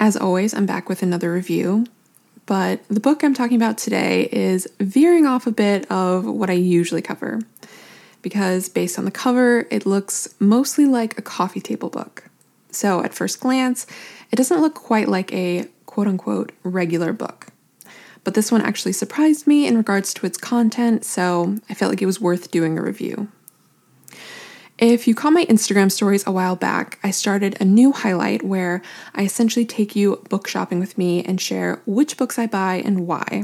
As always, I'm back with another review. But the book I'm talking about today is veering off a bit of what I usually cover. Because based on the cover, it looks mostly like a coffee table book. So, at first glance, it doesn't look quite like a quote unquote regular book. But this one actually surprised me in regards to its content, so I felt like it was worth doing a review. If you caught my Instagram stories a while back, I started a new highlight where I essentially take you book shopping with me and share which books I buy and why.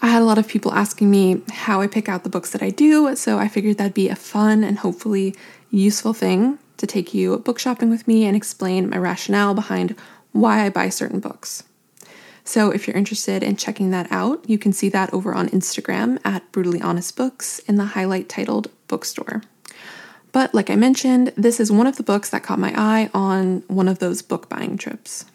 I had a lot of people asking me how I pick out the books that I do, so I figured that'd be a fun and hopefully useful thing to take you book shopping with me and explain my rationale behind why I buy certain books. So if you're interested in checking that out, you can see that over on Instagram at Brutally Honest Books in the highlight titled Bookstore. But like I mentioned, this is one of the books that caught my eye on one of those book buying trips.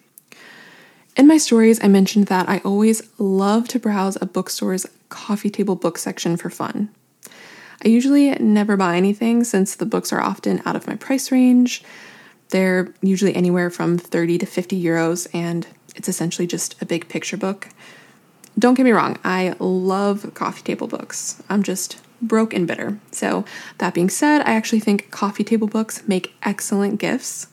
In my stories, I mentioned that I always love to browse a bookstore's coffee table book section for fun. I usually never buy anything since the books are often out of my price range. They're usually anywhere from 30 to 50 euros, and it's essentially just a big picture book. Don't get me wrong, I love coffee table books. I'm just broke and bitter. So, that being said, I actually think coffee table books make excellent gifts.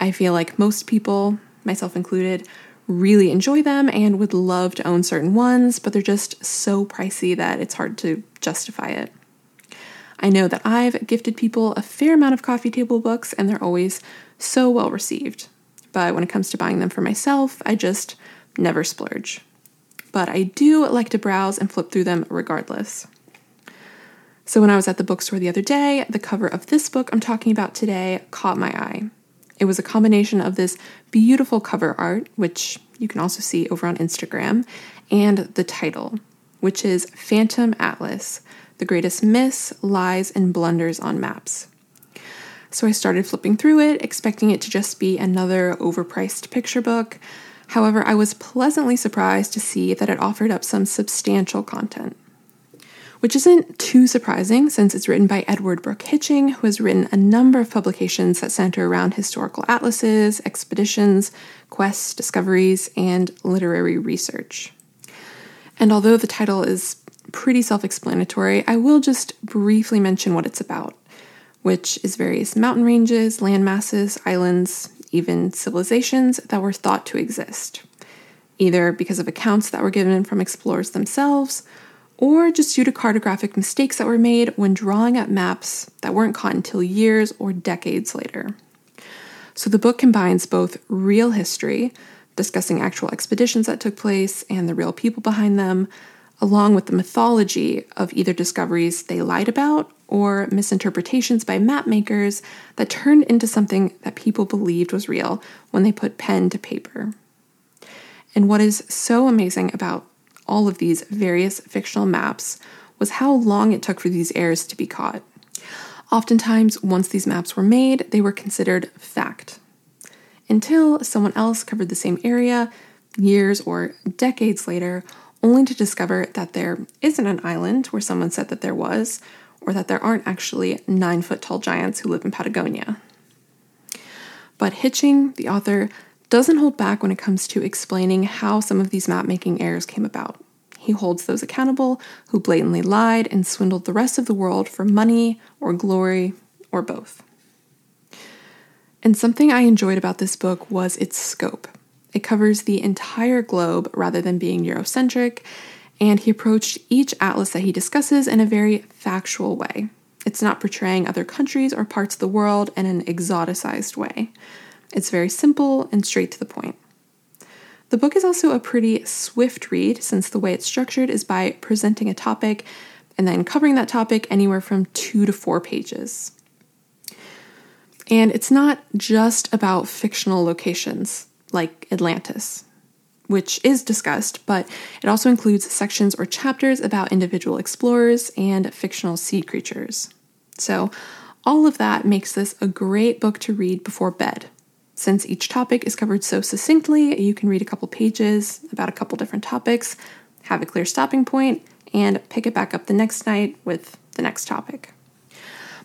I feel like most people, myself included, really enjoy them and would love to own certain ones, but they're just so pricey that it's hard to justify it. I know that I've gifted people a fair amount of coffee table books and they're always so well received. But when it comes to buying them for myself, I just never splurge. But I do like to browse and flip through them regardless. So, when I was at the bookstore the other day, the cover of this book I'm talking about today caught my eye. It was a combination of this beautiful cover art, which you can also see over on Instagram, and the title, which is Phantom Atlas The Greatest Myths, Lies, and Blunders on Maps. So I started flipping through it, expecting it to just be another overpriced picture book. However, I was pleasantly surprised to see that it offered up some substantial content which isn't too surprising since it's written by Edward Brooke Hitching, who has written a number of publications that center around historical atlases, expeditions, quests, discoveries, and literary research. And although the title is pretty self explanatory, I will just briefly mention what it's about, which is various mountain ranges, land masses, islands, even civilizations that were thought to exist, either because of accounts that were given from explorers themselves or just due to cartographic mistakes that were made when drawing up maps that weren't caught until years or decades later. So the book combines both real history, discussing actual expeditions that took place and the real people behind them, along with the mythology of either discoveries they lied about or misinterpretations by map makers that turned into something that people believed was real when they put pen to paper. And what is so amazing about all of these various fictional maps was how long it took for these errors to be caught. Oftentimes, once these maps were made, they were considered fact. Until someone else covered the same area years or decades later, only to discover that there isn't an island where someone said that there was, or that there aren't actually nine foot tall giants who live in Patagonia. But Hitching, the author, doesn't hold back when it comes to explaining how some of these map making errors came about. He holds those accountable who blatantly lied and swindled the rest of the world for money or glory or both. And something I enjoyed about this book was its scope. It covers the entire globe rather than being Eurocentric, and he approached each atlas that he discusses in a very factual way. It's not portraying other countries or parts of the world in an exoticized way. It's very simple and straight to the point. The book is also a pretty swift read since the way it's structured is by presenting a topic and then covering that topic anywhere from two to four pages. And it's not just about fictional locations like Atlantis, which is discussed, but it also includes sections or chapters about individual explorers and fictional sea creatures. So, all of that makes this a great book to read before bed. Since each topic is covered so succinctly, you can read a couple pages about a couple different topics, have a clear stopping point, and pick it back up the next night with the next topic.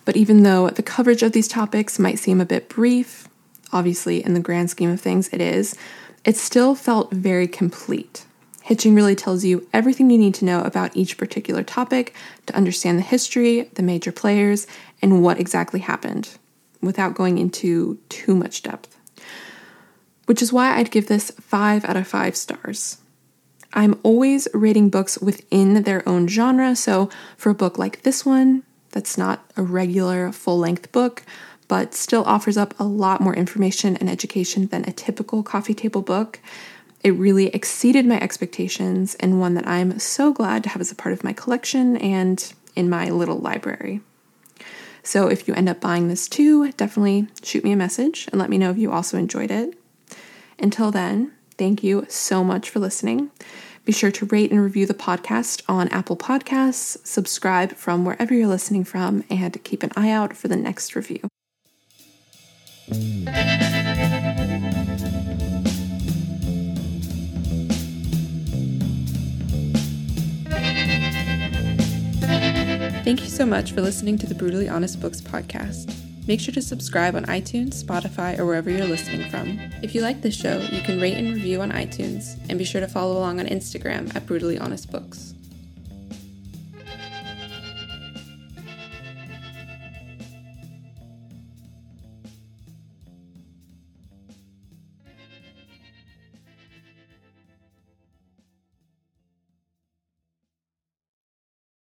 But even though the coverage of these topics might seem a bit brief, obviously, in the grand scheme of things, it is, it still felt very complete. Hitching really tells you everything you need to know about each particular topic to understand the history, the major players, and what exactly happened without going into too much depth. Which is why I'd give this 5 out of 5 stars. I'm always rating books within their own genre, so for a book like this one, that's not a regular full length book, but still offers up a lot more information and education than a typical coffee table book. It really exceeded my expectations and one that I'm so glad to have as a part of my collection and in my little library. So if you end up buying this too, definitely shoot me a message and let me know if you also enjoyed it. Until then, thank you so much for listening. Be sure to rate and review the podcast on Apple Podcasts, subscribe from wherever you're listening from, and keep an eye out for the next review. Thank you so much for listening to the Brutally Honest Books podcast. Make sure to subscribe on iTunes, Spotify, or wherever you're listening from. If you like this show, you can rate and review on iTunes, and be sure to follow along on Instagram at Brutally Honest Books.